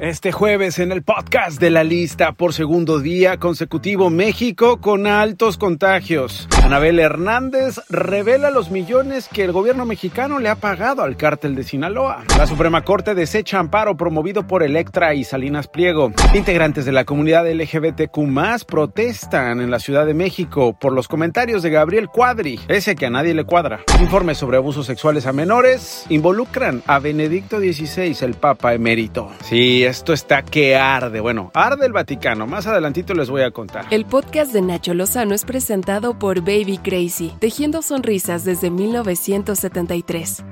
Este jueves en el podcast de la lista por segundo día consecutivo México con altos contagios. Anabel Hernández revela los millones que el gobierno mexicano le ha pagado al cártel de Sinaloa. La Suprema Corte desecha amparo promovido por Electra y Salinas Pliego. Integrantes de la comunidad LGBTQ protestan en la Ciudad de México por los comentarios de Gabriel Cuadri, ese que a nadie le cuadra. Informes sobre abusos sexuales a menores involucran a Benedicto XVI, el Papa emérito. Sí, esto está que arde. Bueno, arde el Vaticano. Más adelantito les voy a contar. El podcast de Nacho Lozano es presentado por Baby Crazy, tejiendo sonrisas desde 1973.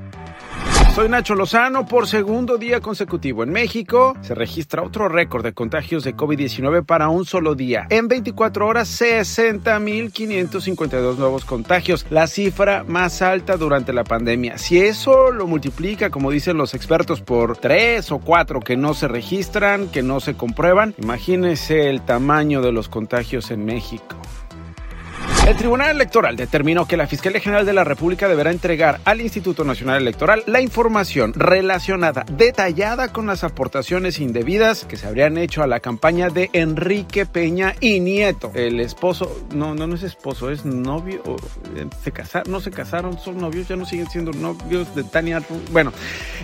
Soy Nacho Lozano. Por segundo día consecutivo en México se registra otro récord de contagios de COVID-19 para un solo día. En 24 horas, 60.552 nuevos contagios, la cifra más alta durante la pandemia. Si eso lo multiplica, como dicen los expertos, por 3 o 4 que no se registran, que no se comprueban, imagínense el tamaño de los contagios en México. El Tribunal Electoral determinó que la Fiscalía General de la República deberá entregar al Instituto Nacional Electoral la información relacionada, detallada con las aportaciones indebidas que se habrían hecho a la campaña de Enrique Peña y Nieto. El esposo, no, no, no es esposo, es novio, se casaron, no se casaron, son novios, ya no siguen siendo novios de Tania. Bueno,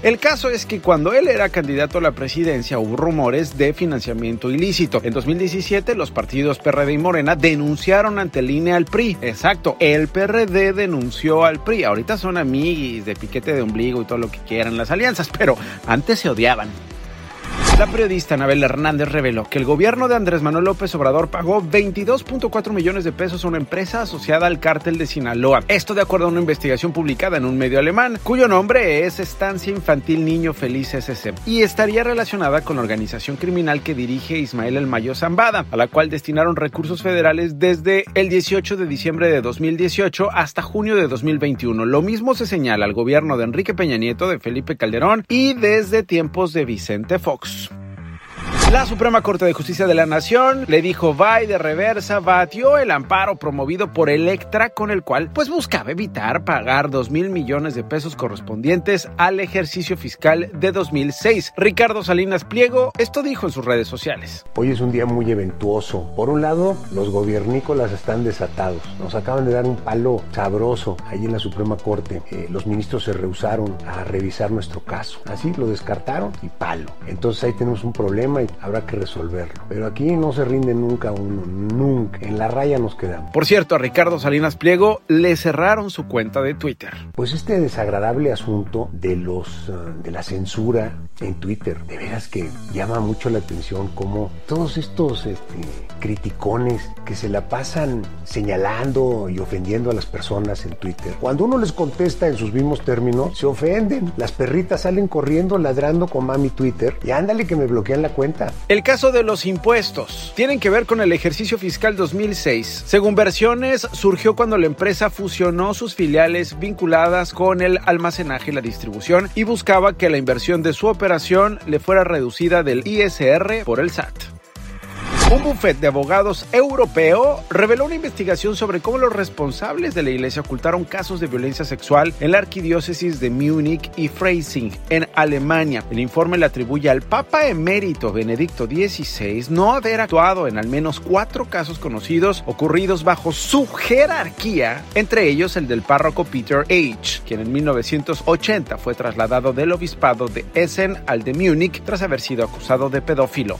el caso es que cuando él era candidato a la presidencia hubo rumores de financiamiento ilícito. En 2017 los partidos PRD y Morena denunciaron ante el INE al PRI. Exacto, el PRD denunció al PRI. Ahorita son amiguis de piquete de ombligo y todo lo que quieran las alianzas, pero antes se odiaban. La periodista Anabel Hernández reveló que el gobierno de Andrés Manuel López Obrador pagó 22.4 millones de pesos a una empresa asociada al cártel de Sinaloa. Esto de acuerdo a una investigación publicada en un medio alemán, cuyo nombre es Estancia Infantil Niño Feliz SC, y estaría relacionada con la organización criminal que dirige Ismael El Mayo Zambada, a la cual destinaron recursos federales desde el 18 de diciembre de 2018 hasta junio de 2021. Lo mismo se señala al gobierno de Enrique Peña Nieto, de Felipe Calderón y desde tiempos de Vicente Fox. La Suprema Corte de Justicia de la Nación le dijo bye de reversa, batió el amparo promovido por Electra con el cual pues buscaba evitar pagar 2 mil millones de pesos correspondientes al ejercicio fiscal de 2006. Ricardo Salinas Pliego esto dijo en sus redes sociales. Hoy es un día muy eventuoso. Por un lado, los gobiernícolas están desatados. Nos acaban de dar un palo sabroso ahí en la Suprema Corte. Eh, los ministros se rehusaron a revisar nuestro caso. Así lo descartaron y palo. Entonces ahí tenemos un problema y habrá que resolverlo. Pero aquí no se rinde nunca uno, nunca. En la raya nos quedamos. Por cierto, a Ricardo Salinas Pliego le cerraron su cuenta de Twitter. Pues este desagradable asunto de los uh, de la censura en Twitter, de veras que llama mucho la atención como todos estos este, criticones que se la pasan señalando y ofendiendo a las personas en Twitter. Cuando uno les contesta en sus mismos términos, se ofenden. Las perritas salen corriendo ladrando con mami Twitter y ándale que me bloquean la cuenta. El caso de los impuestos tienen que ver con el ejercicio fiscal 2006. Según versiones, surgió cuando la empresa fusionó sus filiales vinculadas con el almacenaje y la distribución y buscaba que la inversión de su operación le fuera reducida del ISR por el SAT. Un bufete de abogados europeo reveló una investigación sobre cómo los responsables de la iglesia ocultaron casos de violencia sexual en la arquidiócesis de Múnich y Freising, en Alemania. El informe le atribuye al Papa emérito Benedicto XVI no haber actuado en al menos cuatro casos conocidos ocurridos bajo su jerarquía, entre ellos el del párroco Peter H., quien en 1980 fue trasladado del obispado de Essen al de Múnich tras haber sido acusado de pedófilo.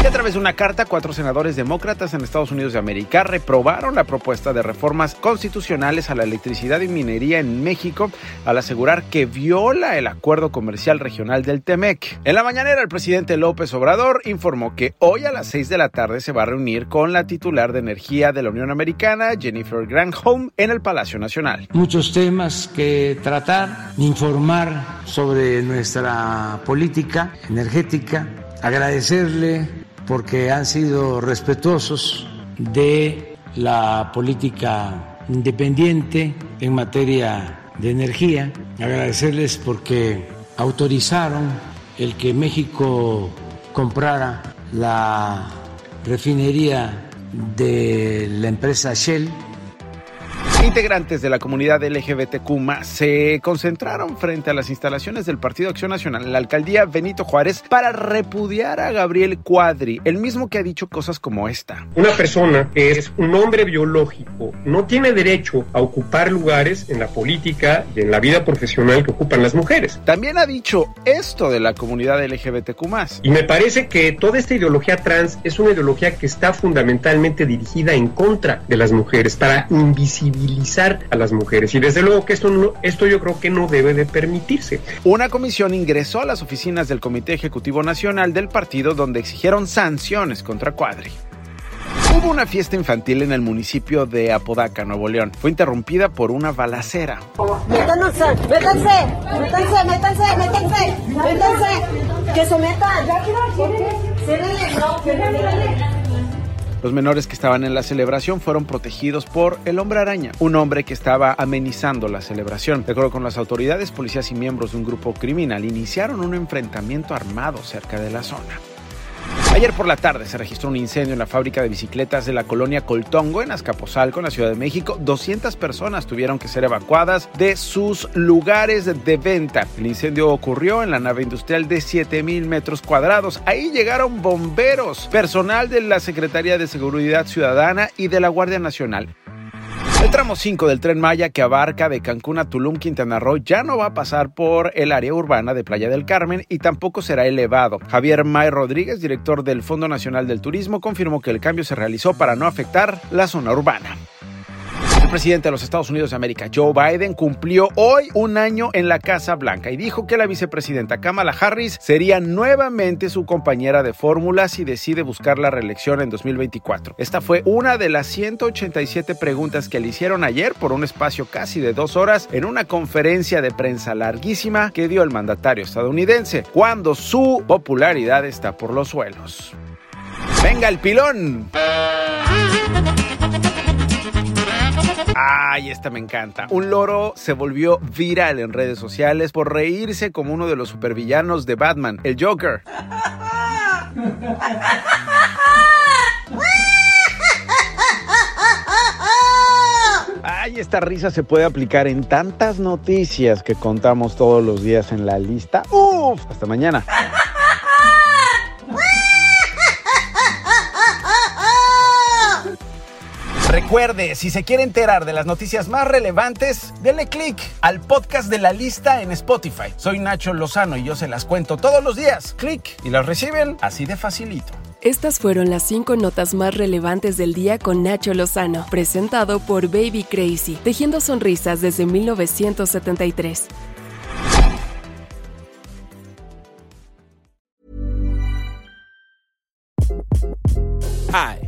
Y a través de una carta, cuatro senadores demócratas en Estados Unidos de América reprobaron la propuesta de reformas constitucionales a la electricidad y minería en México al asegurar que viola el acuerdo comercial regional del TEMEC. En la mañanera, el presidente López Obrador informó que hoy a las 6 de la tarde se va a reunir con la titular de energía de la Unión Americana, Jennifer Granholm, en el Palacio Nacional. Muchos temas que tratar, informar sobre nuestra política energética, agradecerle porque han sido respetuosos de la política independiente en materia de energía. Agradecerles porque autorizaron el que México comprara la refinería de la empresa Shell Integrantes de la comunidad LGBTQ se concentraron frente a las instalaciones del Partido Acción Nacional en la alcaldía Benito Juárez para repudiar a Gabriel Cuadri, el mismo que ha dicho cosas como esta. Una persona que es un hombre biológico no tiene derecho a ocupar lugares en la política y en la vida profesional que ocupan las mujeres. También ha dicho esto de la comunidad LGBTQ Y me parece que toda esta ideología trans es una ideología que está fundamentalmente dirigida en contra de las mujeres, para invisibilizar a las mujeres. Y desde luego que esto, no, esto yo creo que no debe de permitirse. Una comisión ingresó a las oficinas del Comité Ejecutivo Nacional del partido donde exigieron sanciones contra Cuadri. Hubo una fiesta infantil en el municipio de Apodaca, Nuevo León. Fue interrumpida por una balacera. Métanse, métanse, métanse, métanse, métanse, métanse, que se metan. Los menores que estaban en la celebración fueron protegidos por el hombre araña, un hombre que estaba amenizando la celebración. De acuerdo con las autoridades, policías y miembros de un grupo criminal iniciaron un enfrentamiento armado cerca de la zona. Ayer por la tarde se registró un incendio en la fábrica de bicicletas de la colonia Coltongo en Azcapotzalco, en la Ciudad de México. 200 personas tuvieron que ser evacuadas de sus lugares de venta. El incendio ocurrió en la nave industrial de 7000 metros cuadrados. Ahí llegaron bomberos, personal de la Secretaría de Seguridad Ciudadana y de la Guardia Nacional. El tramo 5 del tren Maya que abarca de Cancún a Tulum, Quintana Roo, ya no va a pasar por el área urbana de Playa del Carmen y tampoco será elevado. Javier May Rodríguez, director del Fondo Nacional del Turismo, confirmó que el cambio se realizó para no afectar la zona urbana. Presidente de los Estados Unidos de América, Joe Biden, cumplió hoy un año en la Casa Blanca y dijo que la vicepresidenta Kamala Harris sería nuevamente su compañera de fórmula si decide buscar la reelección en 2024. Esta fue una de las 187 preguntas que le hicieron ayer por un espacio casi de dos horas en una conferencia de prensa larguísima que dio el mandatario estadounidense, cuando su popularidad está por los suelos. ¡Venga el pilón! Ay, esta me encanta. Un loro se volvió viral en redes sociales por reírse como uno de los supervillanos de Batman, el Joker. Ay, esta risa se puede aplicar en tantas noticias que contamos todos los días en la lista. ¡Uf! Hasta mañana. Recuerde, si se quiere enterar de las noticias más relevantes, denle click al podcast de la lista en Spotify. Soy Nacho Lozano y yo se las cuento todos los días. Click y las reciben así de facilito. Estas fueron las cinco notas más relevantes del día con Nacho Lozano, presentado por Baby Crazy, tejiendo sonrisas desde 1973. Hi.